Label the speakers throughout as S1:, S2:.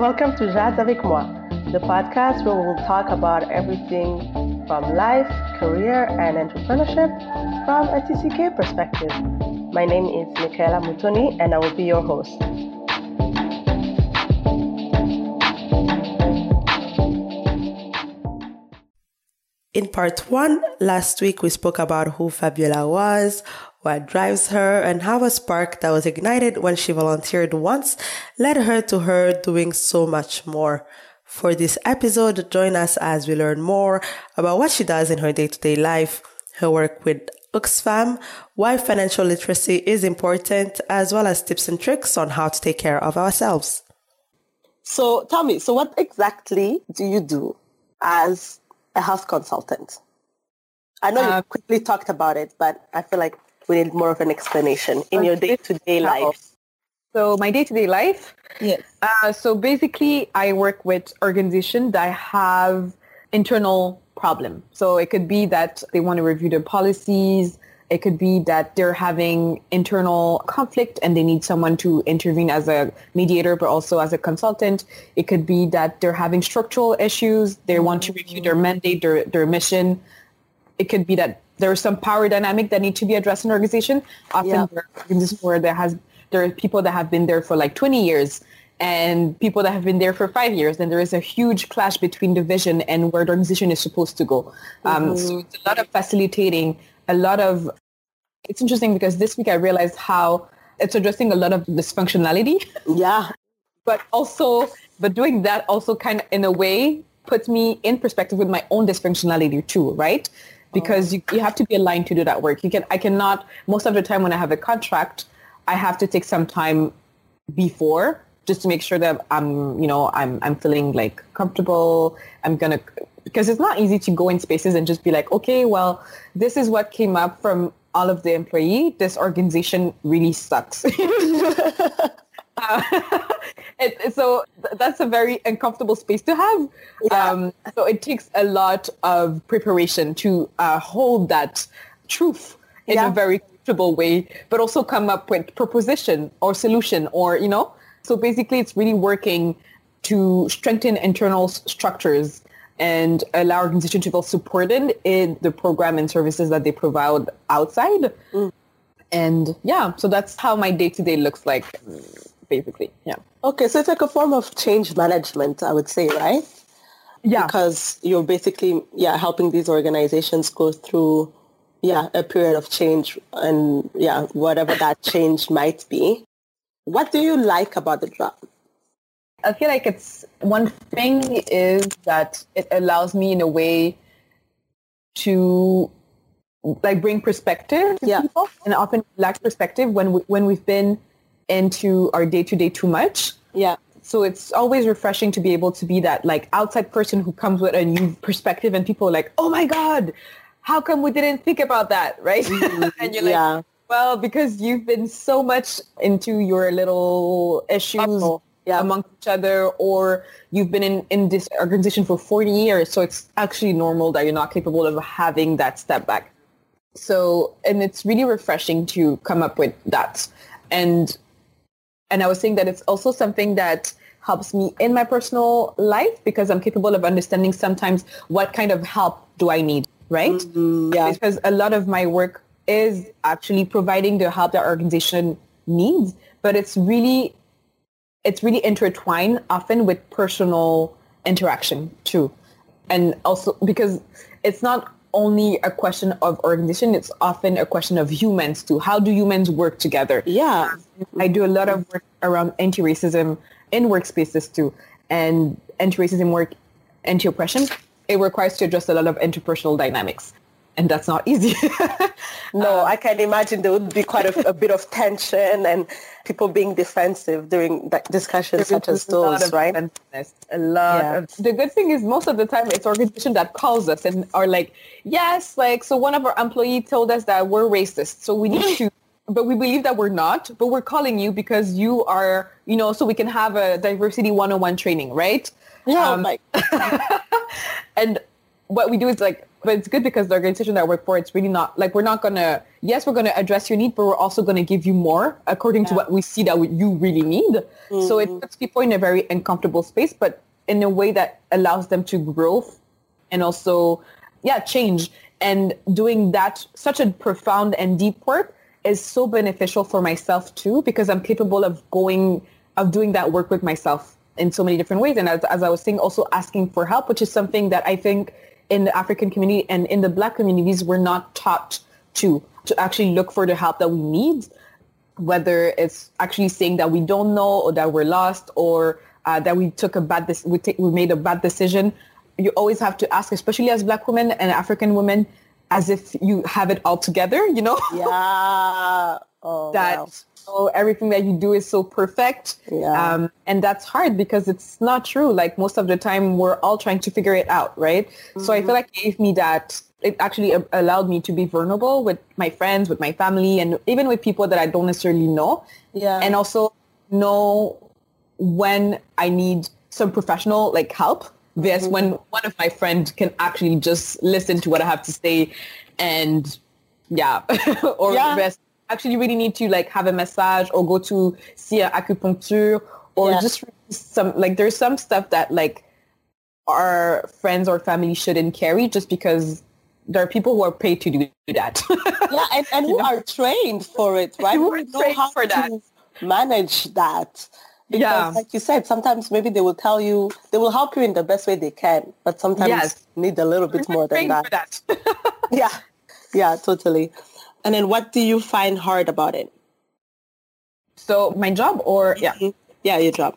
S1: Welcome to Jazz avec moi, the podcast where we will talk about everything from life, career, and entrepreneurship from a TCK perspective. My name is Michaela Mutoni, and I will be your host. In part one, last week we spoke about who Fabiola was, what drives her, and how a spark that was ignited when she volunteered once led her to her doing so much more. For this episode, join us as we learn more about what she does in her day to day life, her work with Oxfam, why financial literacy is important, as well as tips and tricks on how to take care of ourselves. So tell me, so what exactly do you do as a health consultant? I know uh, you quickly talked about it, but I feel like we need more of an explanation in your day-to-day life.
S2: So my day-to-day life?
S1: Yes.
S2: Uh, so basically, I work with organizations that have internal problem. So it could be that they want to review their policies. It could be that they're having internal conflict and they need someone to intervene as a mediator, but also as a consultant. It could be that they're having structural issues. They mm-hmm. want to review their mandate, their, their mission. It could be that there's some power dynamic that need to be addressed in an organization. Often yeah. there are organizations where there has there are people that have been there for like 20 years and people that have been there for five years, and there is a huge clash between the vision and where the organization is supposed to go. Um, mm-hmm. So it's a lot of facilitating, a lot of it's interesting because this week I realized how it's addressing a lot of dysfunctionality.
S1: Yeah.
S2: but also, but doing that also kind of in a way puts me in perspective with my own dysfunctionality too, right? Because oh. you, you have to be aligned to do that work. You can, I cannot, most of the time when I have a contract, I have to take some time before just to make sure that I'm, you know, I'm, I'm feeling like comfortable. I'm going to, because it's not easy to go in spaces and just be like, okay, well, this is what came up from all of the employee, this organization really sucks. uh, it, so that's a very uncomfortable space to have. Yeah. Um, so it takes a lot of preparation to uh, hold that truth in yeah. a very comfortable way, but also come up with proposition or solution or, you know, so basically it's really working to strengthen internal structures and allow organizations to feel supported in the program and services that they provide outside. Mm. And yeah, so that's how my day-to-day looks like, basically. Yeah.
S1: Okay, so it's like a form of change management, I would say, right?
S2: Yeah.
S1: Because you're basically, yeah, helping these organizations go through, yeah, a period of change and, yeah, whatever that change might be. What do you like about the job?
S2: I feel like it's one thing is that it allows me in a way to like bring perspective to yeah. people and often lack perspective when we, when we've been into our day to day too much.
S1: Yeah.
S2: So it's always refreshing to be able to be that like outside person who comes with a new perspective and people are like, oh my God, how come we didn't think about that? Right. Mm-hmm. and you're like, yeah. well, because you've been so much into your little issues yeah. amongst each other or you've been in, in this organization for 40 years. So it's actually normal that you're not capable of having that step back. So, and it's really refreshing to come up with that. And, and I was saying that it's also something that helps me in my personal life because I'm capable of understanding sometimes what kind of help do I need, right? Mm-hmm. Yeah. Because a lot of my work is actually providing the help that organization needs, but it's really it's really intertwined often with personal interaction too. And also because it's not only a question of organization, it's often a question of humans too. How do humans work together?
S1: Yeah.
S2: I do a lot of work around anti-racism in workspaces too. And anti-racism work, anti-oppression, it requires to address a lot of interpersonal dynamics and that's not easy.
S1: no, I can imagine there would be quite a, a, bit of tension and people being defensive during discussions such as those, right?
S2: A lot. Yeah. Of, the good thing is most of the time it's organization that calls us and are like, yes, like, so one of our employees told us that we're racist, so we need to but we believe that we're not, but we're calling you because you are, you know, so we can have a diversity 101 training, right?
S1: Yeah. Um, like-
S2: and what we do is like but it's good because the organization that I work for, it's really not like we're not gonna yes, we're going to address your need, but we're also going to give you more according yeah. to what we see that you really need. Mm-hmm. So it mm-hmm. puts people in a very uncomfortable space, but in a way that allows them to grow and also, yeah, change. And doing that, such a profound and deep work is so beneficial for myself too, because I'm capable of going, of doing that work with myself in so many different ways. And as, as I was saying, also asking for help, which is something that I think in the African community and in the black communities, we're not taught to, to actually look for the help that we need, whether it's actually saying that we don't know or that we're lost or uh, that we took a bad, de- we, t- we made a bad decision. You always have to ask, especially as black women and African women, as if you have it all together, you know?
S1: Yeah.
S2: Oh, that wow oh, everything that you do is so perfect.
S1: Yeah. Um,
S2: and that's hard because it's not true. Like most of the time we're all trying to figure it out, right? Mm-hmm. So I feel mm-hmm. like it gave me that, it actually allowed me to be vulnerable with my friends, with my family, and even with people that I don't necessarily know.
S1: Yeah.
S2: And also know when I need some professional like help This mm-hmm. when one of my friends can actually just listen to what I have to say and yeah, or yeah. rest actually really need to like have a massage or go to see an acupuncture or yeah. just some like there's some stuff that like our friends or family shouldn't carry just because there are people who are paid to do that.
S1: yeah, and, and who know? are trained for it, right?
S2: Who are trained for that.
S1: manage that. Because yeah. like you said, sometimes maybe they will tell you, they will help you in the best way they can, but sometimes yes. need a little bit more than that.
S2: that.
S1: yeah, yeah, totally. And then what do you find hard about it?
S2: So my job or yeah. Mm-hmm.
S1: Yeah, your job.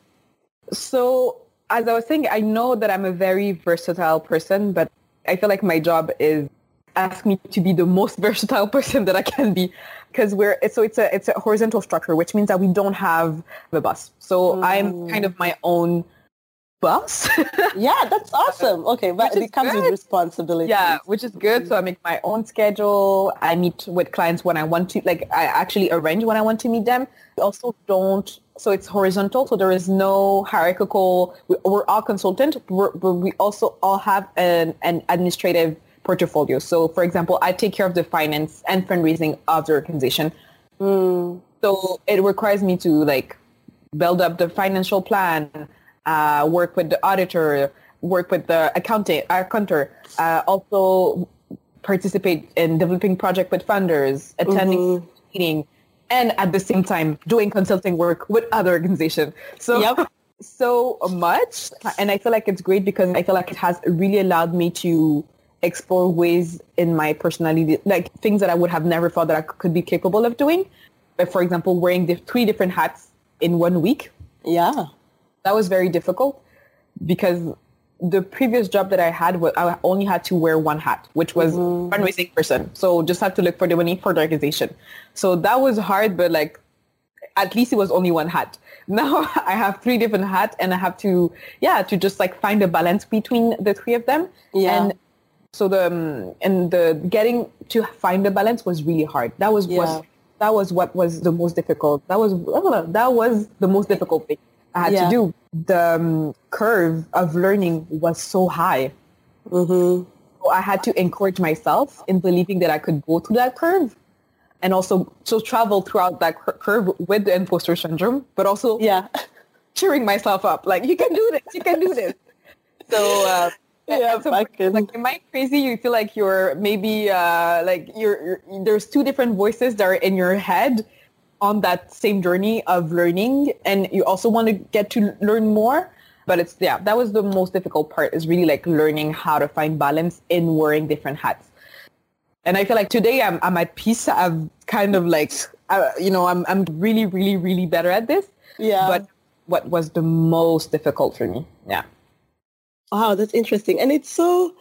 S2: So as I was saying, I know that I'm a very versatile person, but I feel like my job is ask me to be the most versatile person that I can be because we're so it's a it's a horizontal structure, which means that we don't have the boss. So mm. I'm kind of my own boss.
S1: yeah, that's awesome. Okay, but it comes good. with responsibility.
S2: Yeah, which is good. So I make my own schedule. I meet with clients when I want to. Like I actually arrange when I want to meet them. We also don't. So it's horizontal. So there is no hierarchical. We're all consultant, but we also all have an, an administrative portfolio. So for example, I take care of the finance and fundraising of the organization.
S1: Mm.
S2: So it requires me to like build up the financial plan, uh, work with the auditor, work with the accountant, accountant, uh, also participate in developing project with funders, attending mm-hmm. meeting, and at the same time doing consulting work with other organizations. So yep. so much, and I feel like it's great because I feel like it has really allowed me to explore ways in my personality, like things that I would have never thought that I could be capable of doing. For example, wearing the three different hats in one week.
S1: Yeah
S2: that was very difficult because the previous job that I had, I only had to wear one hat, which was mm-hmm. fundraising person. So just had to look for the money for the organization. So that was hard, but like at least it was only one hat. Now I have three different hats and I have to, yeah, to just like find a balance between the three of them.
S1: Yeah.
S2: And so the, um, and the getting to find the balance was really hard. That was, yeah. was that was what was the most difficult. That was, that was the most difficult thing. I had yeah. to do. The um, curve of learning was so high.
S1: Mm-hmm.
S2: So I had to encourage myself in believing that I could go through that curve and also to travel throughout that cur- curve with the imposter syndrome, but also
S1: yeah,
S2: cheering myself up like you can do this, you can do this. So uh,
S1: yeah, so,
S2: like am I crazy? You feel like you're maybe uh, like you're, you're there's two different voices that are in your head on that same journey of learning and you also want to get to learn more. But it's yeah that was the most difficult part is really like learning how to find balance in wearing different hats. And i feel like today i'm, I'm at peace. I've kind of like uh, you know I'm, I'm really really really better at this.
S1: Yeah.
S2: But what was the most difficult for me? Yeah.
S1: Wow that's interesting. And it's so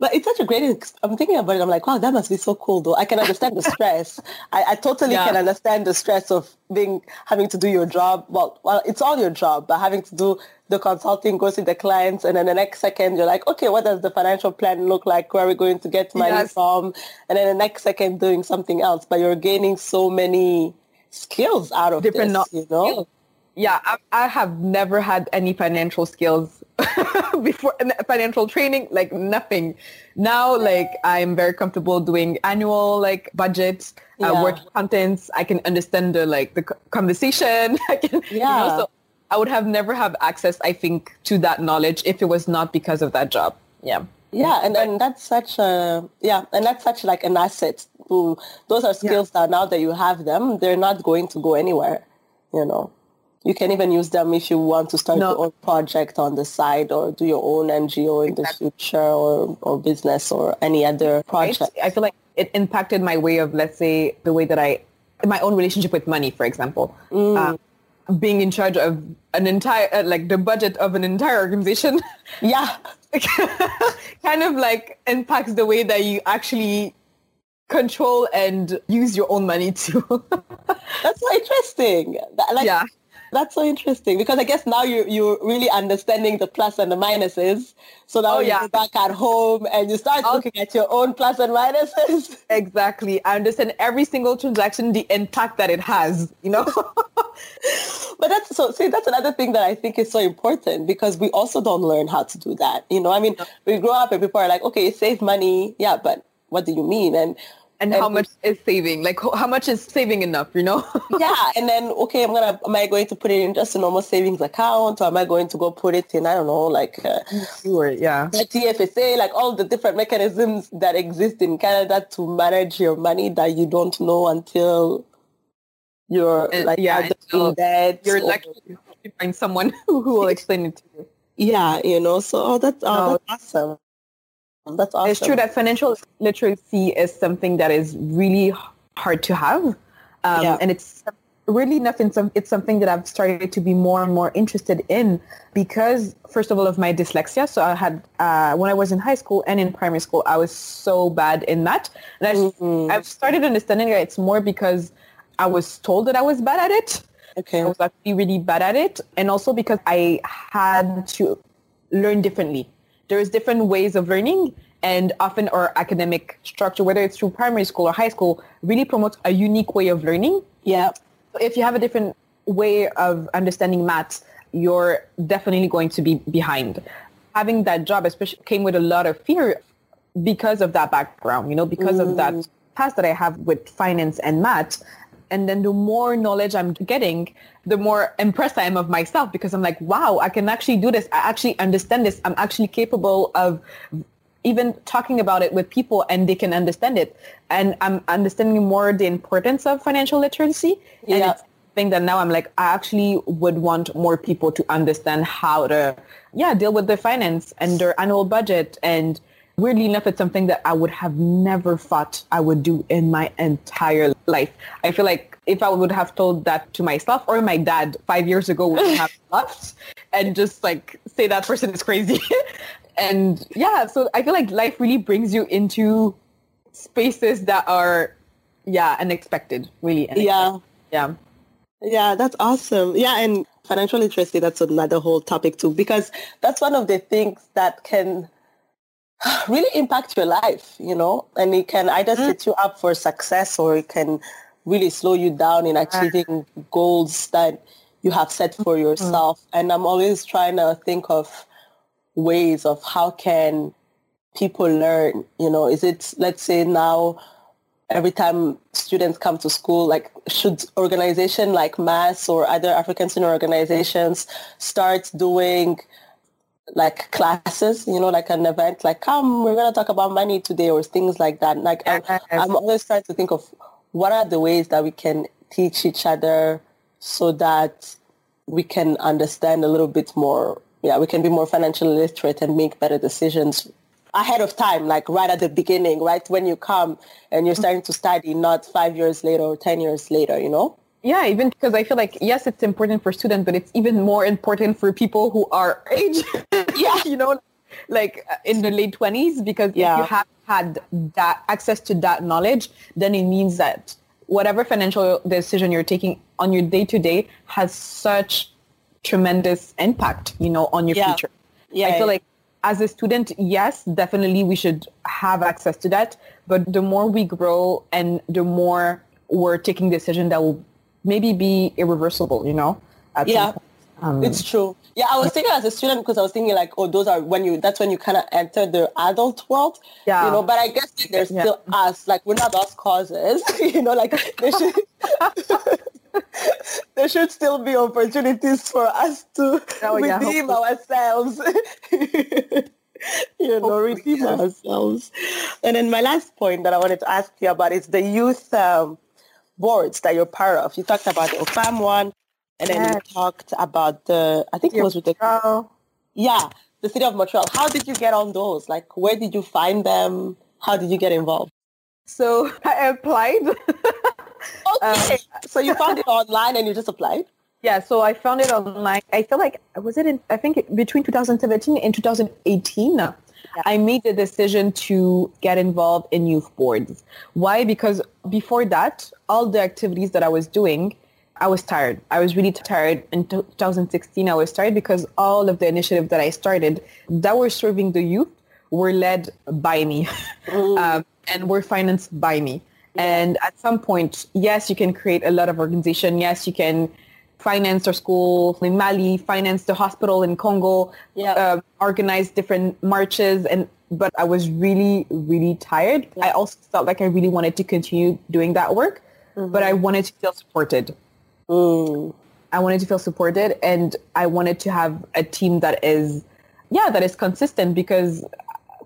S1: but it's such a great, I'm thinking about it. I'm like, wow, that must be so cool though. I can understand the stress. I, I totally yeah. can understand the stress of being, having to do your job. Well, well, it's all your job, but having to do the consulting, go see the clients. And then the next second you're like, okay, what does the financial plan look like? Where are we going to get money yes. from? And then the next second doing something else, but you're gaining so many skills out of
S2: Different
S1: this, you know?
S2: Skills. Yeah, I, I have never had any financial skills before financial training, like nothing. Now, like I'm very comfortable doing annual like budgets, uh,
S3: Yeah.
S2: work contents. I can understand the like the conversation. I can, you know,
S3: Yeah.
S2: so I would have never have access, I think, to that knowledge if it was not because of that job. Yeah.
S1: Yeah, and, and that's such a yeah, and that's such like an asset. To, those are skills that now that you have them, they're not going to go anywhere. You know, you can even use them if you want to start
S2: No.
S1: your own project on the side or do your own NGO in the future or or business or any other
S2: right?
S1: project.
S2: I feel like it impacted my way of, let's say, the way that I, my own relationship with money, for example. Uh, being in charge of an entire, uh, like the budget of an entire organization
S1: Yeah,
S2: kind of like impacts the way that you actually control and use your own money too.
S1: that's so interesting. That- like,
S2: yeah.
S1: That's so interesting because I guess now you you're really understanding the plus and the minuses. So now
S2: Oh,
S1: you
S2: yeah.
S1: go back at home and you start looking at your own plus and minuses.
S2: Exactly. I understand every single transaction, the impact that it has, you know?
S1: But that's so see that's another thing that I think is so important because we also don't learn how to do that. You know, I mean, we grow up and people are like, okay, save money, yeah, but what do you mean? And
S2: and how much is saving? Like how much is saving enough, you know?
S1: yeah, and then okay, I'm gonna am I going to put it in just a normal savings account or am I going to go put it in I don't know like uh,
S2: sure, yeah.
S1: TFSA, like all the different mechanisms that exist in Canada to manage your money that you don't know until you're
S2: Uh,
S1: like
S2: yeah,
S1: in debt.
S2: You're lucky to find someone who will explain it to you.
S1: yeah, you know. So oh, that's oh,
S2: No.
S1: that's awesome. That's awesome.
S2: It's true that financial literacy is something that is really hard to have. Um,
S1: Yeah.
S2: And it's really nothing. Some, it's something that I've started to be more and more interested in because, first of all, of my dyslexia. So I had, uh, when I was in high school and in primary school, I was so bad in that. And I,
S1: Mhm.
S2: I've started understanding that it's more because I was told that I was bad at it.
S1: okay.
S2: I was actually really bad at it. And also because I had to learn differently. There's different ways of learning and often our academic structure, whether it's through primary school or high school, really promotes a unique way of learning.
S1: Yeah.
S2: So if you have a different way of understanding maths, you're definitely going to be behind. Having that job especially came with a lot of fear because of that background, you know, because of that mm. past that I have with finance and maths. And then the more knowledge I'm getting, the more impressed I am of myself because I'm like, wow, I can actually do this. I actually understand this. I'm actually capable of even talking about it with people and they can understand it. And I'm understanding more the importance of financial literacy. And
S1: Yeah.
S2: it's something that now I'm like, I actually would want more people to understand how to, yeah, deal with their finance and their annual budget. And weirdly enough, it's something that I would have never thought I would do in my entire life. I feel like if I would have told that to myself or my dad five years ago would have laughed and just like say that person is crazy. and yeah, so I feel like life really brings you into spaces that are, yeah, unexpected, really. unexpected.
S1: Yeah.
S2: Yeah.
S1: Yeah, that's awesome. Yeah, and financial literacy, that's another whole topic too, because that's one of the things that can really impact your life, you know, and it can either mm. set you up for success or it can really slow you down in achieving goals that you have set for mm-hmm. yourself. And I'm always trying to think of ways of how can people learn, you know, is it, let's say now, every time students come to school, like should organization like MASS or other African student organizations start doing like classes, you know, like an event, like come, we're going to talk about money today or things like that. Like I'm, I'm always trying to think of what are the ways that we can teach each other so that we can understand a little bit more. Yeah, we can be more financially literate and make better decisions ahead of time, like right at the beginning, right when you come and you're mm-hmm. starting to study, not five years later or 10 years later, you know?
S2: Yeah, even because I feel like, yes, it's important for students, but it's even more important for people who are age. yeah. you know, like uh, in the late 20s, because
S1: Yeah.
S2: if you have had that access to that knowledge, then it means that whatever financial decision you're taking on your day-to-day has such tremendous impact, you know, on your
S1: Yeah.
S2: future.
S1: Yeah.
S2: I feel like as a student, yes, definitely we should have access to that. But the more we grow and the more we're taking decisions that will maybe be irreversible, you know?
S1: Yeah.
S2: Um,
S1: It's true. Yeah, I was thinking as a student because I was thinking like, oh, those are when you. That's when you kind of enter the adult world.
S2: Yeah.
S1: You know, but I guess there's
S2: Yeah.
S1: still us. Like we're not us causes. you know, like there should. there should still be opportunities for us to
S2: Oh,
S1: redeem
S2: hopefully.
S1: ourselves. you know, redeem ourselves. And then my last point that I wanted to ask you about is the youth um, boards that you're part of. You talked about the Oxfam one, and then you talked about the, I think it was with the,
S2: Oh,
S1: yeah, the city of Montreal. How did you get on those? Like, where did you find them? How did you get involved?
S2: so I applied.
S1: Um, okay, so you found it online and you just applied?
S2: Yeah, so I found it online. I feel like was it in I think it- between 2017 and 2018. I made the decision to get involved in youth boards. Why? Because before that, all the activities that I was doing, I was tired. I was really tired. In 2016, I was tired because all of the initiatives that I started that were serving the youth were led by me um, and were financed by me. And at some point, yes, you can create a lot of organization. Yes, you can finance our school in Mali, finance the hospital in Congo,
S1: Yeah.
S2: uh, organize different marches. And but I was really, really tired. I also felt like I really wanted to continue doing that work, but I wanted to feel supported.
S1: Mm.
S2: I wanted to feel supported and I wanted to have a team that is, yeah, that is consistent because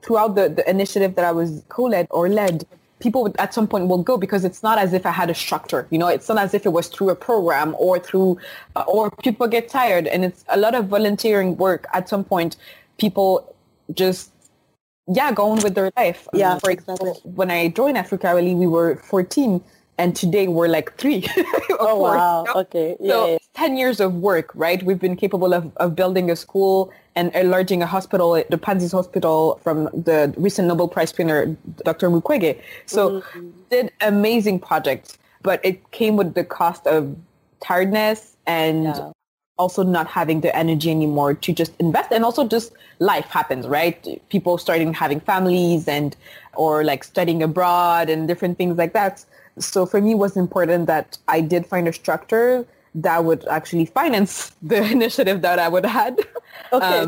S2: throughout the, the initiative that I was co-led or led, people would, at some point will go because it's not as if I had a structure, you know, it's not as if it was through a program or through, uh, or people get tired and it's a lot of volunteering work. At some point, people just, yeah, go on with their life.
S1: Yeah,
S2: For example, when I joined Africa Rally, we were 14 and today we're like three.
S1: Oh,
S2: four,
S1: wow.
S2: you know?
S1: Okay. Yeah.
S2: So
S1: yeah.
S2: 10 years of work, right? We've been capable of, of building a school and enlarging a hospital, the Panzis Hospital from the recent Nobel Prize winner, Dr. Mukwege. So
S1: Mm-hmm.
S2: did amazing project, but it came with the cost of tiredness and
S1: Yeah.
S2: also not having the energy anymore to just invest and also just life happens right people starting having families and or like studying abroad and different things like that so for me it was important that i did find a structure that would actually finance the initiative that i would had
S1: Okay.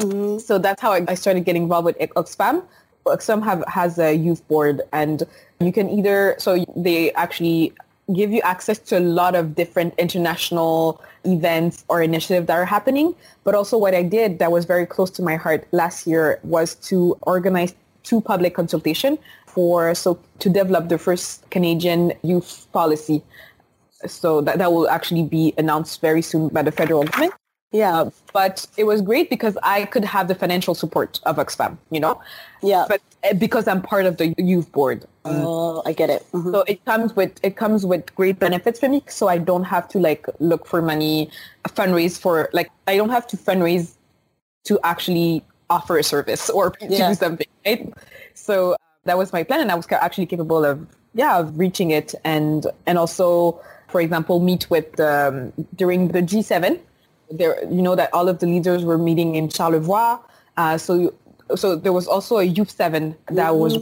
S2: Um, so that's how I, started getting involved with Oxfam. Oxfam have has a youth board, and you can either so they actually give you access to a lot of different international events or initiatives that are happening. But also, what I did that was very close to my heart last year was to organize two public consultation for so to develop the first Canadian youth policy. So that, that will actually be announced very soon by the federal government.
S1: Yeah.
S2: But it was great because I could have the financial support of Oxfam, you know?
S1: Yeah.
S2: But uh, because I'm part of the youth board.
S1: Oh, I get it. Mhm.
S2: So it comes with it comes with great benefits for me. So I don't have to like look for money, fundraise for like I don't have to fundraise to actually offer a service or to
S1: Yeah.
S2: do something. Right? So that was my plan, and I was actually capable of yeah of reaching it, and and also for example meet with um, during the G7. There, you know that all of the leaders were meeting in Charlevoix. Uh, so you, so there was also a youth seven that was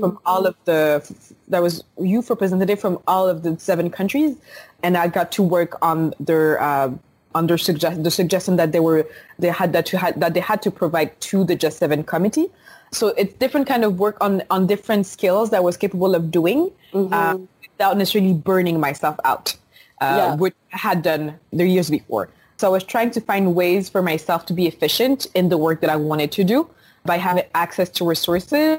S2: from all of the that was youth representative from all of the seven countries, and I got to work on their uh, on their suggest the suggestion that they were they had that to had that they had to provide to the Just Seven committee. So it's different kind of work on on different skills that I was capable of doing uh, without necessarily burning myself out, uh,
S1: Yeah.
S2: which I had done the years before. So I was trying to find ways for myself to be efficient in the work that I wanted to do by having access to resources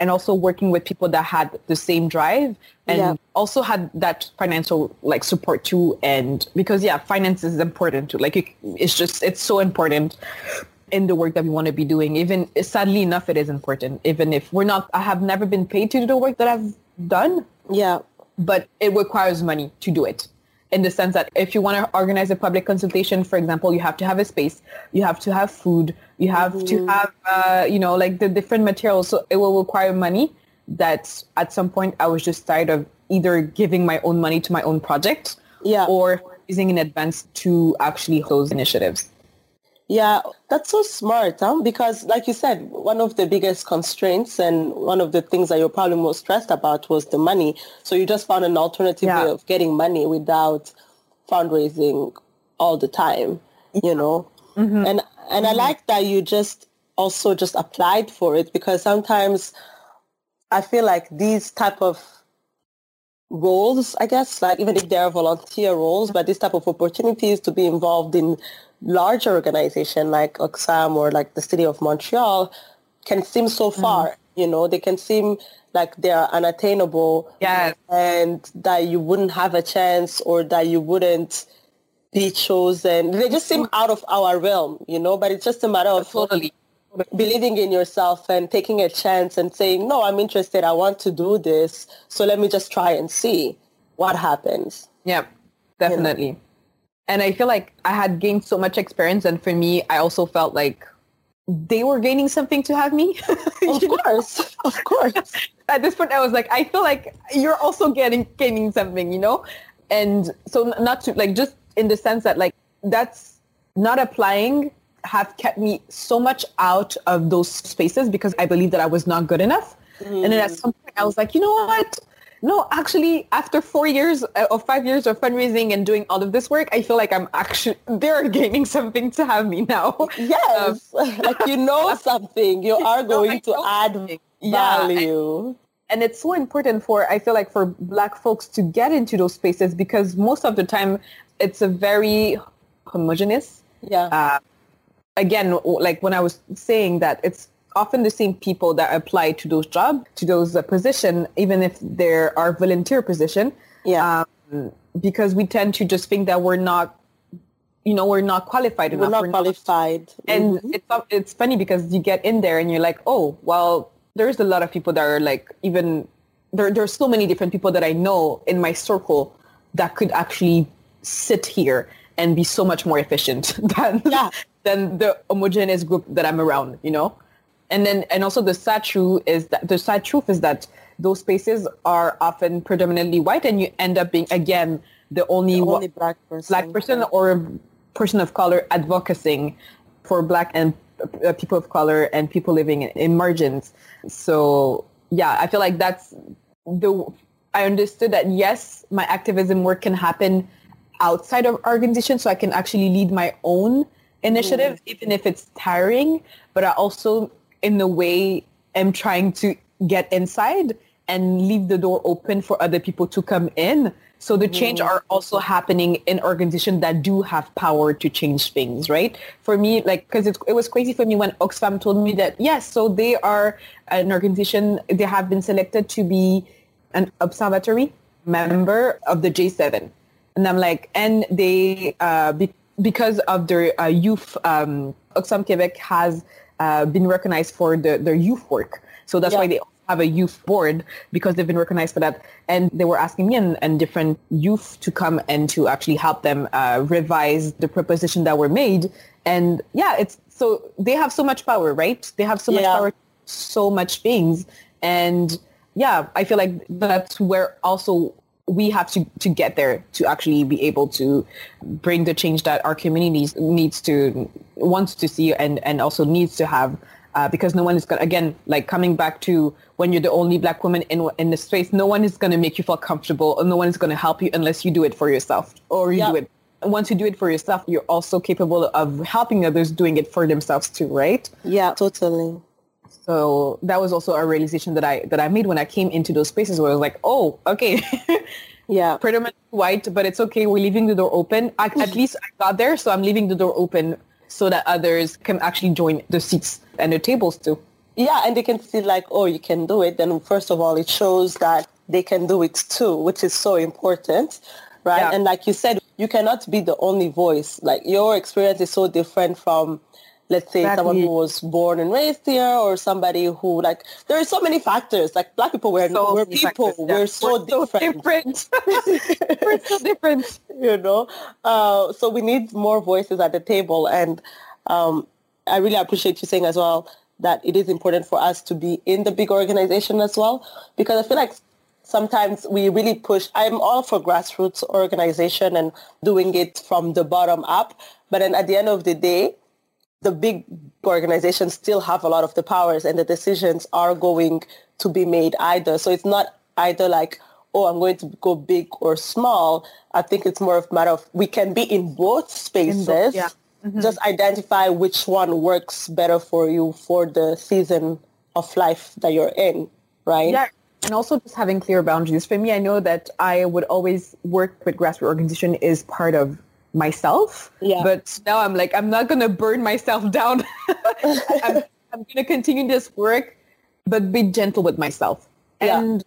S2: and also working with people that had the same drive and
S1: Yeah.
S2: also had that financial like support too. And because yeah, finance is important too. Like it, it's just, it's so important in the work that we want to be doing. Even sadly enough, it is important. Even if we're not, I have never been paid to do the work that I've done
S1: Yeah.
S2: but it requires money to do it in the sense that if you want to organize a public consultation, for example, you have to have a space, you have to have food, you have to have, uh, you know, like the different materials. So it will require money that at some point I was just tired of either giving my own money to my own project
S1: Yeah.
S2: or using in advance to actually those initiatives.
S1: Yeah, that's so smart, huh? Because like you said, one of the biggest constraints and one of the things that you're probably most stressed about was the money. So you just found an alternative
S2: Yeah.
S1: way of getting money without fundraising all the time. you know.
S2: Mm-hmm.
S1: And and I like that you just also just applied for it because sometimes I feel like these type of roles, I guess, like even if they're volunteer roles, but this type of opportunities to be involved in larger organization like Oxfam or like the city of Montreal can seem so mm-hmm. far, you know, they can seem like they're unattainable
S2: Yes.
S1: and that you wouldn't have a chance or that you wouldn't be chosen. They just seem mm-hmm. out of our realm, you know, but it's just a matter of
S2: Totally.
S1: Believing in yourself and taking a chance and saying, no, I'm interested. I want to do this. So let me just try and see what happens.
S2: Yeah, definitely. And I feel like I had gained so much experience and for me, I also felt like they were gaining something to have me.
S1: Of course. of course.
S2: At this point, I was like, I feel like you're also getting gaining something, you know? And so not to like just in the sense that like that's not applying have kept me so much out of those spaces because I believe that I was not good enough. And then at some point I was like, you know what? No, actually, after four years uh, or five years of fundraising and doing all of this work, I feel like I'm actually, they're gaining something to have me now.
S1: Yes. like you know something. You are going to
S2: know
S1: add
S2: something. Yeah, and-
S1: value.
S2: and it's so important for i feel like for black folks to get into those spaces because most of the time it's a very homogenous
S1: Yeah.
S2: uh, again like when i was saying that it's often the same people that apply to those jobs to those uh, position even if there are volunteer position
S1: yeah.
S2: um, because we tend to just think that we're not you know we're not qualified enough.
S1: We're not qualified.
S2: and
S1: Mhm.
S2: it's it's funny because you get in there and you're like, oh, well, there's a lot of people that are like even there. There's so many different people that I know in my circle that could actually sit here and be so much more efficient than
S1: Yeah.
S2: Than the homogeneous group that I'm around. You know, and then and also the sad truth is that the sad truth is that those spaces are often predominantly white, and you end up being again the only,
S1: The only black person.
S2: black person or person of color advocating for black and uh, people of color and people living in, in margins. So yeah, I feel like that's the, I understood that yes, my activism work can happen outside of organization so I can actually lead my own initiative, even if it's tiring, but I also in a way am trying to get inside and leave the door open for other people to come in. So the change are also happening in organizations that do have power to change things, right? For me, like, because it, it was crazy for me when Oxfam told me that, yes, so they are an organization, they have been selected to be an observatory member of the G7. And I'm like, and they, uh, be, because of their uh, youth, um, Oxfam Quebec has uh, been recognized for the, their youth work. So that's
S1: Yeah.
S2: why they have a youth board because they've been recognized for that. And they were asking me and, and different youth to come and to actually help them uh, revise the proposition that were made. And yeah, it's so they have so much power, right? They have so much power, so much things. And yeah, I feel like that's where also we have to, to get there to actually be able to bring the change that our communities needs to wants to see and, and also needs to have uh, because no one is going to, again, like coming back to when you're the only black woman in, in the space, no one is going to make you feel comfortable or no one is going to help you unless you do it for yourself or you
S1: Yeah.
S2: do it. Once you do it for yourself, you're also capable of helping others doing it for themselves too, right?
S1: Yeah, totally.
S2: So that was also a realization that I that I made when I came into those spaces where I was like, oh, okay,
S1: Yeah.
S2: predominantly white, but it's okay. We're leaving the door open. I, at least I got there, so I'm leaving the door open so that others can actually join the seats and the tables too.
S1: Yeah, and they can see like, oh, you can do it. Then first of all, it shows that they can do it too, which is so important, right?
S2: Yeah.
S1: And like you said, you cannot be the only voice. Like your experience is so different from, let's say, someone who was born and raised here, or somebody who like. There are so many factors. Like black people, we're,
S2: So
S1: we're people.
S2: factors, yeah.
S1: We're so different.
S2: different. we're so different.
S1: you know uh, so we need more voices at the table and um, i really appreciate you saying as well that it is important for us to be in the big organization as well because i feel like sometimes we really push i'm all for grassroots organization and doing it from the bottom up but then at the end of the day the big organizations still have a lot of the powers and the decisions are going to be made either. So it's not either like, oh, I'm going to go big or small. I think it's more of a matter of we can be in both spaces
S2: yeah.
S1: mm-hmm. just identify which one works better for you for the season of life that you're in, right?
S2: Yeah. And also just having clear boundaries. For me, I know that I would always work with grassroots organization is part of myself. Yeah. But now I'm like, I'm not going to burn myself down. I'm, I'm going to continue this work, but be gentle with myself. And.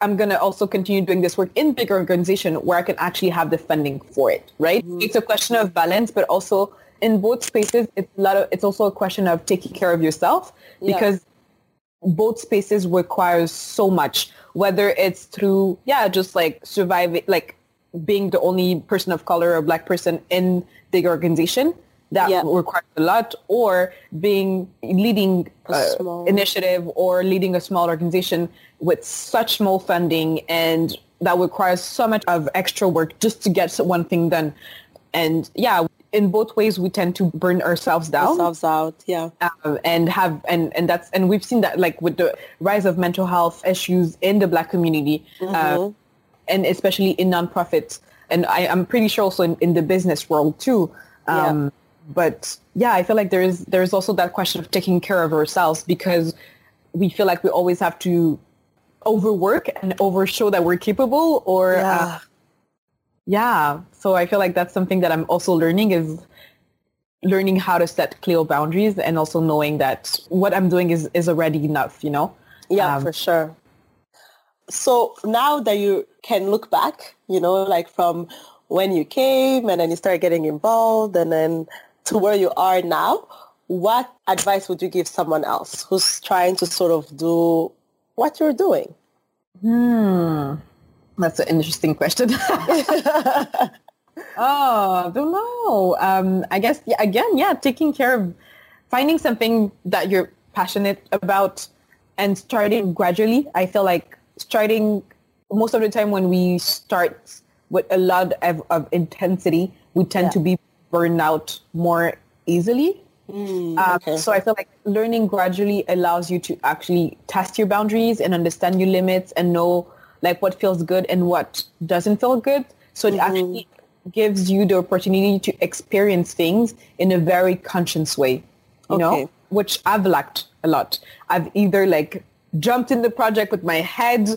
S2: I'm going to also continue doing this work in bigger organization where I can actually have the funding for it, right? Mm-hmm. It's a question of balance, but also in both spaces, it's a lot of, it's also a question of taking care of yourself because both spaces requires so much, whether it's through, yeah, just like surviving, like being the only person of color or black person in the organization that yeah. requires a lot or being leading uh, initiative or leading a small organization with such small funding and that requires so much of extra work just to get one thing done and yeah in both ways we tend to burn ourselves down
S1: ourselves out yeah
S2: um, and have and and that's and we've seen that like with the rise of mental health issues in the black community mm-hmm. uh, and especially in nonprofits and I, am pretty sure also in, in the business world too um, yeah. but yeah i feel like there's there's also that question of taking care of ourselves because we feel like we always have to overwork and overshow that we're capable or yeah. Uh, yeah. So I feel like that's something that I'm also learning is learning how to set clear boundaries and also knowing that what I'm doing is, is already enough, you know?
S1: Yeah, um, for sure. So now that you can look back, you know, like from when you came and then you started getting involved and then to where you are now, what advice would you give someone else who's trying to sort of do what you're doing?
S2: Hmm. That's an interesting question. oh, I don't know. Um, I guess yeah, again, yeah, taking care of finding something that you're passionate about and starting gradually. I feel like starting most of the time when we start with a lot of, of intensity, we tend yeah. to be burned out more easily. Mm, um, okay. so I feel like learning gradually allows you to actually test your boundaries and understand your limits and know like what feels good and what doesn't feel good. So it mm-hmm. actually gives you the opportunity to experience things in a very conscious way, you okay. know, which I've lacked a lot. I've either like jumped in the project with my head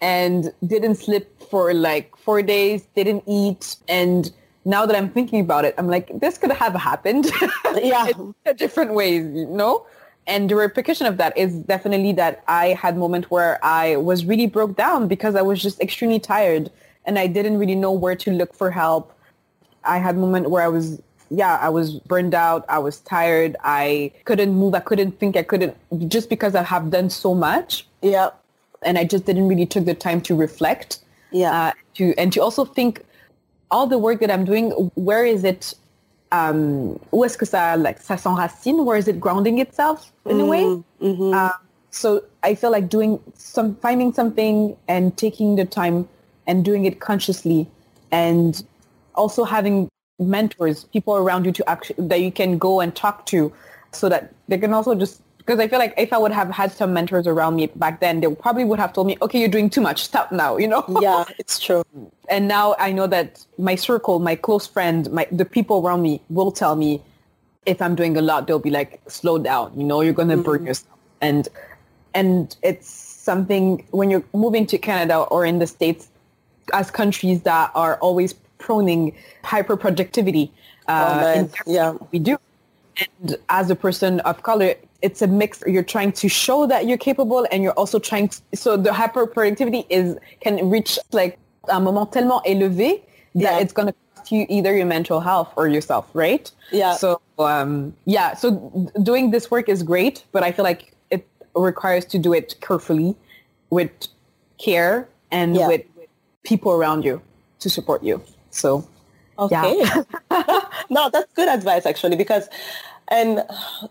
S2: and didn't sleep for like four days, didn't eat. And now that I'm thinking about it, I'm like, this could have happened.
S1: yeah.
S2: in different ways, you know? and the repercussion of that is definitely that I had moments where I was really broke down because I was just extremely tired and I didn't really know where to look for help. I had moments where I was, yeah, I was burned out. I was tired. I couldn't move. I couldn't think. I couldn't just because I have done so much.
S1: Yeah.
S2: And I just didn't really took the time to reflect.
S1: Yeah.
S2: Uh, to and to also think all the work that I'm doing, where is it um, où est-ce que ça like ça s'enracine? Where is it grounding itself in mm, a way? Mm-hmm. mm-hmm. Uh, so I feel like doing some finding something and taking the time and doing it consciously, and also having mentors, people around you to actually that you can go and talk to, so that they can also just because I feel like if I would have had some mentors around me back then, they probably would have told me, okay, you're doing too much. Stop now, you know?
S1: Yeah, it's true.
S2: and now I know that my circle, my close friend, my, the people around me will tell me if I'm doing a lot, they'll be like, slow down, you know, you're going to mm-hmm. burn yourself. And, and it's something when you're moving to Canada or in the States as countries that are always proning hyper productivity.
S1: Uh, oh, yeah.
S2: We do. And as a person of color, it's a mix. You're trying to show that you're capable and you're also trying to, so the hyper productivity is, can reach like un moment tellement élevé that yeah. it's going to cost you either your mental health or yourself, right?
S1: Yeah.
S2: So, um, yeah, so doing this work is great, but I feel like it requires to do it carefully with care and yeah. with, with people around you to support you. So
S1: Okay. Yeah. no, that's good advice actually because and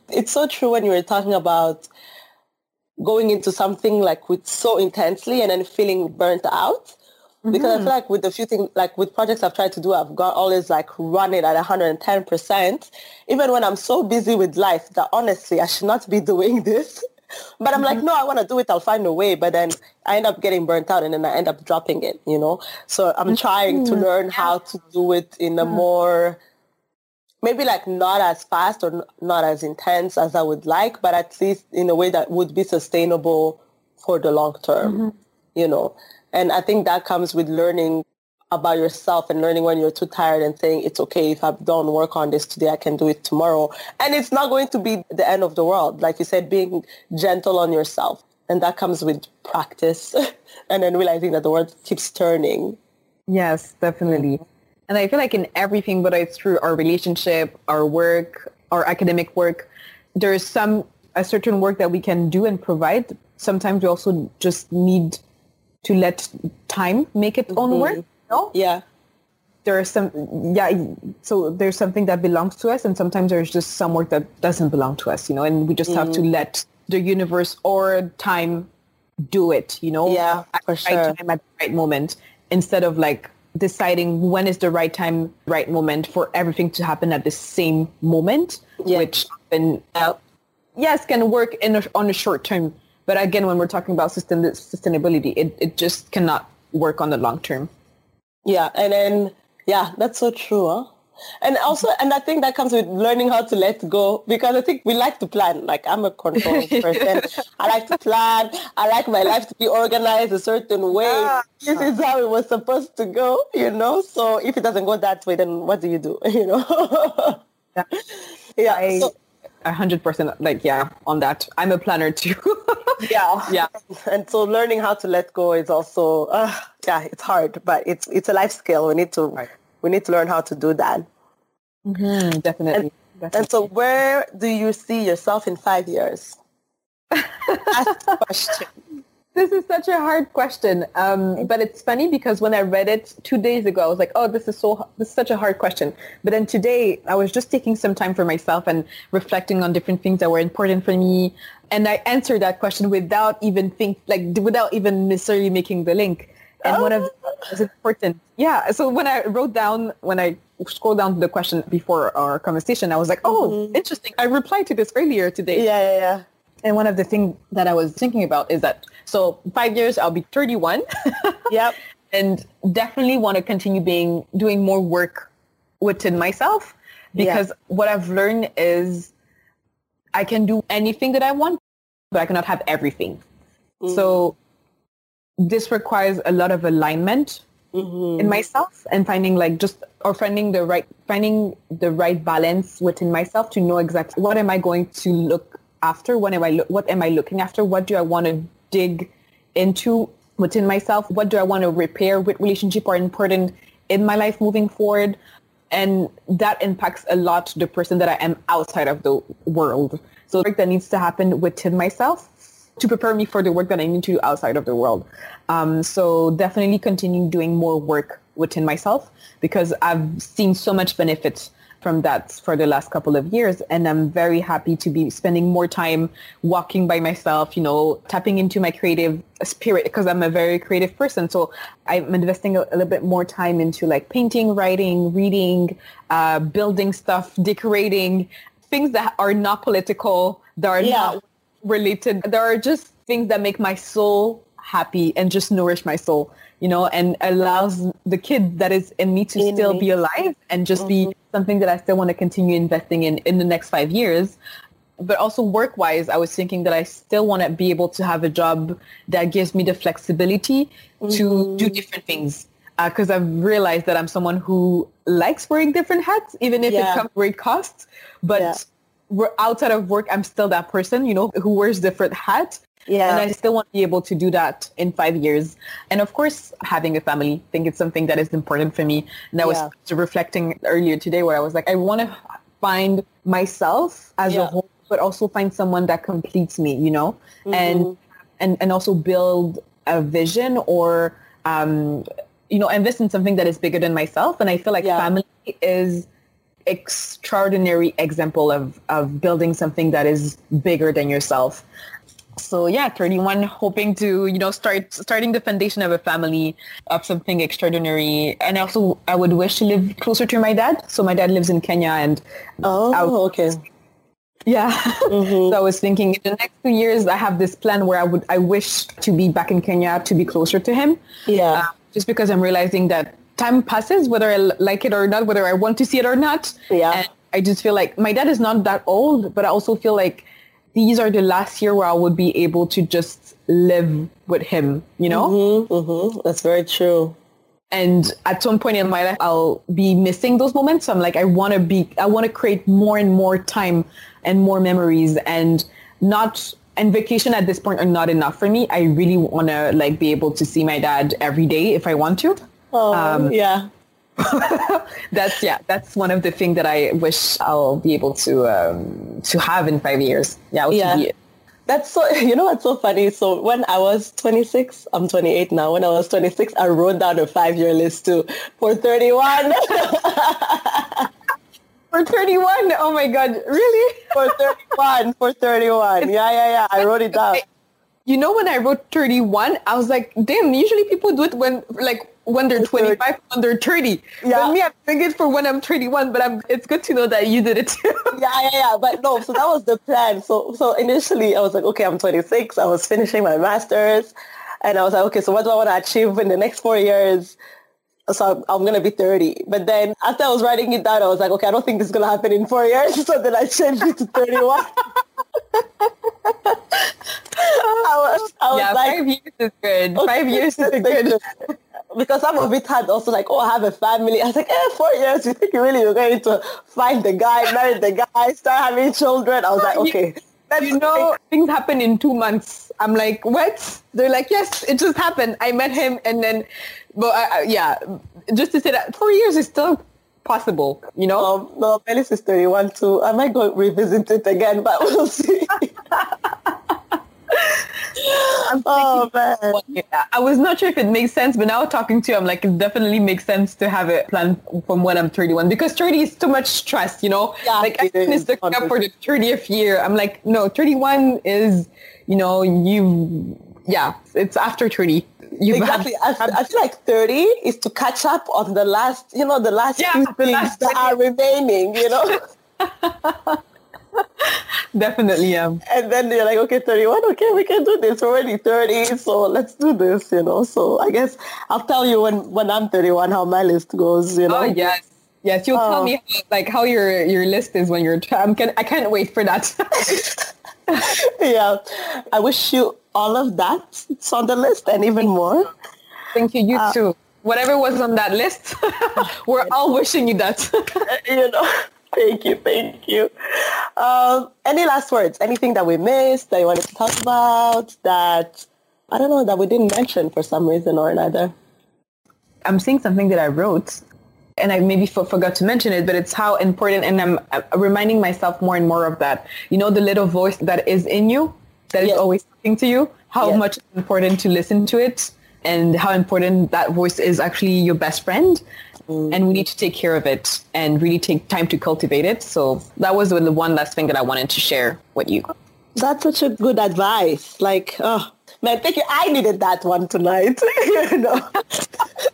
S1: it's so true when you were talking about going into something like with so intensely and then feeling burnt out. Because mm-hmm. I feel like with the few things, like with projects I've tried to do, I've got always like run it at 110%, even when I'm so busy with life that honestly, I should not be doing this. But I'm mm-hmm. like, no, I want to do it. I'll find a way. But then I end up getting burnt out and then I end up dropping it, you know? So I'm mm-hmm. trying to learn how to do it in a mm-hmm. more maybe like not as fast or not as intense as I would like, but at least in a way that would be sustainable for the long term, mm-hmm. you know. And I think that comes with learning about yourself and learning when you're too tired and saying it's okay if I don't work on this today, I can do it tomorrow. And it's not going to be the end of the world. Like you said, being gentle on yourself. And that comes with practice and then realizing that the world keeps turning.
S2: Yes, definitely. And I feel like in everything, whether it's through our relationship, our work, our academic work, there is some a certain work that we can do and provide. Sometimes we also just need to let time make its own mm-hmm. work. No?
S1: Yeah.
S2: There is some yeah so there's something that belongs to us and sometimes there's just some work that doesn't belong to us, you know, and we just mm. have to mm. let the universe or time do it, you know?
S1: Yeah,
S2: at
S1: for
S2: the right
S1: sure.
S2: time at the right moment instead of like deciding when is the right time, right moment for everything to happen at the same moment, yeah. which often, uh, yes, can work in a, on a short term. But again, when we're talking about system, sustainability, it, it just cannot work on the long term.
S1: Yeah. And then, yeah, that's so true. Huh? And also, and I think that comes with learning how to let go because I think we like to plan. Like I'm a control person. I like to plan. I like my life to be organized a certain way. Yeah. This is how it was supposed to go, you know? So if it doesn't go that way, then what do you do? You know?
S2: yeah. Yeah. I, so, 100% like, yeah, on that. I'm a planner too.
S1: yeah.
S2: Yeah.
S1: And so learning how to let go is also, uh, yeah, it's hard, but it's, it's a life skill. We need to, right. We need to learn how to do that.
S2: Mm-hmm, definitely.
S1: And, definitely. And so where do you see yourself in five years?
S2: That's the question. This is such a hard question, um, but it's funny because when I read it two days ago, I was like, "Oh, this is so this is such a hard question." But then today, I was just taking some time for myself and reflecting on different things that were important for me, and I answered that question without even think like without even necessarily making the link. And oh. one of was important, yeah. So when I wrote down when I scrolled down to the question before our conversation, I was like, "Oh, mm-hmm. interesting." I replied to this earlier today.
S1: Yeah, yeah, yeah.
S2: And one of the things that I was thinking about is that so five years I'll be 31.
S1: yep.
S2: And definitely want to continue being doing more work within myself because yeah. what I've learned is I can do anything that I want, but I cannot have everything. Mm-hmm. So this requires a lot of alignment mm-hmm. in myself and finding like just or finding the right finding the right balance within myself to know exactly what am I going to look after? What am I lo- what am I looking after? What do I want to dig into within myself? What do I want to repair? What relationship are important in my life moving forward? And that impacts a lot the person that I am outside of the world. So work that needs to happen within myself to prepare me for the work that I need to do outside of the world. Um, so definitely continue doing more work within myself because I've seen so much benefits from that for the last couple of years. And I'm very happy to be spending more time walking by myself, you know, tapping into my creative spirit because I'm a very creative person. So I'm investing a, a little bit more time into like painting, writing, reading, uh, building stuff, decorating, things that are not political, that are yeah. not related. There are just things that make my soul happy and just nourish my soul you know, and allows the kid that is in me to in still me. be alive and just mm-hmm. be something that I still want to continue investing in in the next five years. But also work-wise, I was thinking that I still want to be able to have a job that gives me the flexibility mm-hmm. to do different things. Because uh, I've realized that I'm someone who likes wearing different hats, even if yeah. it comes great costs. But yeah. Outside of work, I'm still that person, you know, who wears different hats. Yeah. And I still want to be able to do that in five years. And of course, having a family, I think it's something that is important for me. And I was reflecting earlier today where I was like, I want to find myself as yeah. a whole, but also find someone that completes me, you know, mm-hmm. and, and, and also build a vision or, um, you know, invest in something that is bigger than myself. And I feel like yeah. family is extraordinary example of, of building something that is bigger than yourself. So yeah 31 hoping to you know start starting the foundation of a family of something extraordinary. And also i would wish to live closer to my dad. So my dad lives in kenya and
S1: oh okay.
S2: Yeah. Mm-hmm. so i was thinking in the next two years i have this plan where i would i wish to be back in kenya to be closer to him.
S1: Yeah. Uh,
S2: just because i'm realizing that time passes whether i like it or not whether i want to see it or not
S1: yeah and
S2: I just feel like my dad is not that old, but I also feel like these are the last year where I would be able to just live with him, you know?
S1: Mm-hmm, mm-hmm. That's very true.
S2: And at some point in my life, I'll be missing those moments. So I'm like, I want to be, I want to create more and more time and more memories and not, and vacation at this point are not enough for me. I really want to like be able to see my dad every day if I want to.
S1: Oh, um, yeah.
S2: that's yeah. That's one of the things that I wish I'll be able to um, to have in five years. Yeah,
S1: yeah. That's so, you know what's so funny? So when I was 26, I'm 28 now. When I was 26, I wrote down a five-year list too for 31.
S2: for 31? Oh my God, really?
S1: for 31, for 31. Yeah, yeah, yeah. I wrote it down.
S2: You know, when I wrote 31, I was like, damn, usually people do it when, like, when they're 25, when they're 30. Yeah. But me, I'm doing it for when I'm 31, but I'm, it's good to know that you did it too.
S1: yeah, yeah, yeah. But no, so that was the plan. So, so initially I was like, okay, I'm 26. I was finishing my master's and I was like, okay, so what do I want to achieve in the next four years? So I'm, I'm going to be 30. But then after I was writing it down, I was like, okay, I don't think this is going to happen in four years. So then I changed it to 31.
S2: I was, I was yeah, like, five years is good. Okay, five years is good
S1: because some of it had also like, oh, I have a family. I was like, eh, four years, you think really you're going to find the guy, marry the guy, start having children? I was like, okay.
S2: You know, things happen in two months. I'm like, what? They're like, yes, it just happened. I met him and then, but uh, yeah, just to say that four years is still possible, you know?
S1: Um, no, Melis is 31 too. I might go revisit it again, but we'll see.
S2: oh man. I was not sure if it makes sense, but now talking to you, I'm like, it definitely makes sense to have it planned from when I'm 31 because 30 is too much stress, you know? Yeah, like everyone is looking up for the 30th year. I'm like, no, 31 is, you know, you, yeah, it's after 30.
S1: You've exactly. Had, I, I, feel like 30 is to catch up on the last, you know, the last yeah, few things last that are remaining, you know?
S2: Definitely, yeah.
S1: And then you're like, okay, 31, okay, we can do this. We're already 30, so let's do this, you know. So I guess I'll tell you when, when I'm 31 how my list goes, you know. Oh,
S2: yes. Yes, you'll tell me how, like how your your list is when you're. I'm can, I can't wait for that.
S1: yeah, I wish you all of that. It's on the list and even more.
S2: Thank you. You uh, too. Whatever was on that list, we're all wishing you that.
S1: you know. Thank you, thank you. Um, any last words? Anything that we missed that you wanted to talk about that, I don't know, that we didn't mention for some reason or another?
S2: I'm seeing something that I wrote and I maybe for, forgot to mention it, but it's how important, and I'm, I'm, reminding myself more and more of that. You know, the little voice that is in you, that yes. is always talking to you, how yes. much it's important to listen to it and how important that voice is actually your best friend. Mm. And we need to take care of it and really take time to cultivate it. So that was the one last thing that I wanted to share with you.
S1: That's such a good advice. Like, oh, man, thank you. I needed that one tonight. you know,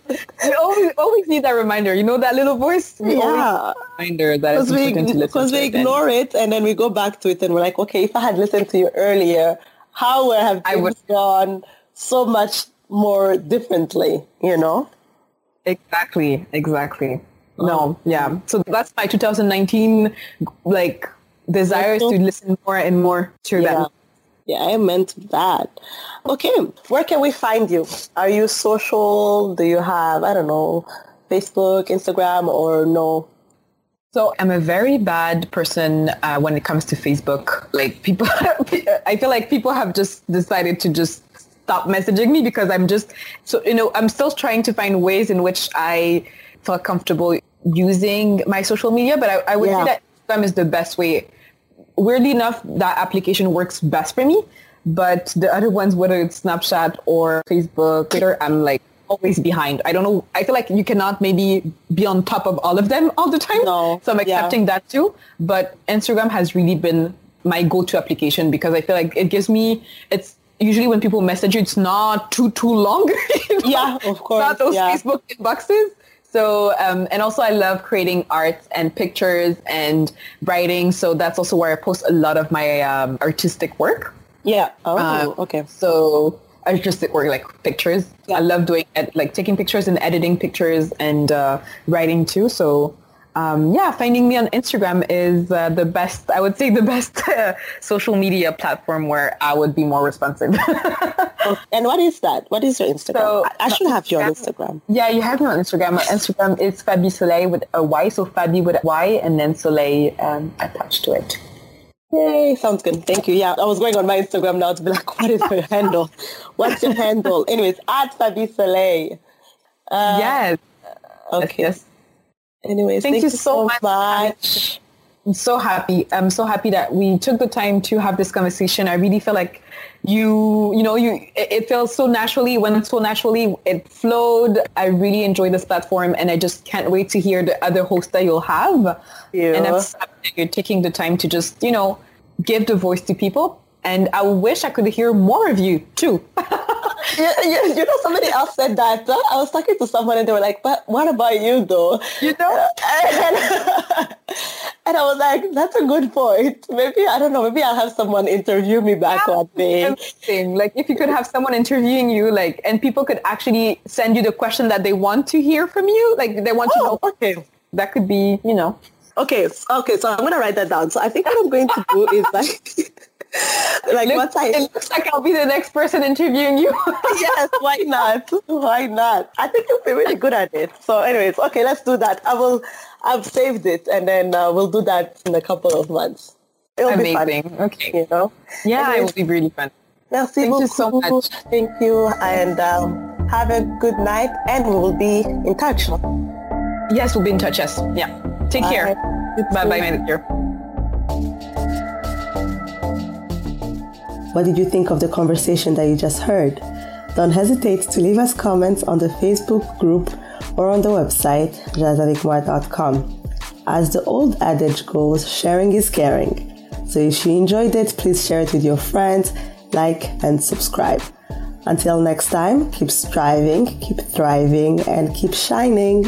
S2: we always always need that reminder. You know that little voice. We yeah, reminder that it's important to listen.
S1: Because we ignore it and then we go back to it and we're like, okay, if I had listened to you earlier, how would have I would gone so much more differently? You know.
S2: Exactly, exactly. No, yeah. So that's my 2019 like desires to listen more and more to
S1: yeah.
S2: them.
S1: Yeah, I meant that. Okay, where can we find you? Are you social? Do you have, I don't know, Facebook, Instagram, or no?
S2: So I'm a very bad person uh, when it comes to Facebook. Like people, I feel like people have just decided to just stop messaging me because I'm just so you know I'm still trying to find ways in which I feel comfortable using my social media. But I, I would yeah. say that Instagram is the best way. Weirdly enough, that application works best for me. But the other ones, whether it's Snapchat or Facebook, Twitter, I'm like always behind. I don't know. I feel like you cannot maybe be on top of all of them all the time. No. So I'm accepting yeah. that too. But Instagram has really been my go-to application because I feel like it gives me, it's usually when people message you, it's not too too long.
S1: you know? Yeah, of course.
S2: Not those
S1: yeah.
S2: Facebook inboxes. So, um, and also I love creating art and pictures and writing. So that's also where I post a lot of my um, artistic work.
S1: Yeah. Oh, uh, okay.
S2: So artistic work, like pictures. Yeah. I love doing like taking pictures and editing pictures and uh, writing too. So um, yeah, finding me on Instagram is uh, the best, I would say the best uh, social media platform where I would be more responsive.
S1: and what is that? What is your Instagram? So, I, I should have you on Instagram.
S2: Yeah, you have me on Instagram. My Instagram is Fabi Soleil with a Y, so Fabi with a Y and then Soleil um, attached to it.
S1: Yay, sounds good. Thank you. Yeah, I was going on my Instagram now to be like, what is your handle? What's your handle? Anyways, at Fabi Soleil.
S2: Uh, yes.
S1: Okay. Yes. Anyways,
S2: thank, thank you, you, so much. much. I'm so happy. I'm so happy that we took the time to have this conversation. I really feel like you, you know, you, it, it feels so naturally Went so naturally it flowed. I really enjoy this platform and I just can't wait to hear the other hosts that you'll have.
S1: You.
S2: And I'm so you're taking the time to just, you know, give the voice to people. And I wish I could hear more of you too.
S1: yeah, yeah, you know, somebody else said that. I was talking to someone and they were like, but what about you though?
S2: You know?
S1: And, and I was like, that's a good point. Maybe, I don't know, maybe I'll have someone interview me back yeah, one day.
S2: Like if you could have someone interviewing you, like, and people could actually send you the question that they want to hear from you. Like they want oh, to know. Okay. That could be, you know.
S1: Okay. Okay. So I'm going to write that down. So I think what I'm going to do is like,
S2: like looks, once I it looks like I'll be the next person interviewing you.
S1: yes, why not? Why not? I think you'll be really good at it. So anyways, okay, let's do that. I will I've saved it and then uh, we'll do that in a couple of months.
S2: It'll Amazing. be fun. Okay.
S1: You know?
S2: Yeah, anyways, it will be really fun.
S1: Merci Thank beaucoup. you so much. Thank you and um, have a good night and we will be in touch.
S2: Yes, we'll be in touch. Yes. Yeah. Take Bye. care. Bye bye, manager.
S3: What did you think of the conversation that you just heard? Don't hesitate to leave us comments on the Facebook group or on the website jazzavicmoi.com. As the old adage goes, sharing is caring. So if you enjoyed it, please share it with your friends, like and subscribe. Until next time, keep striving, keep thriving, and keep shining.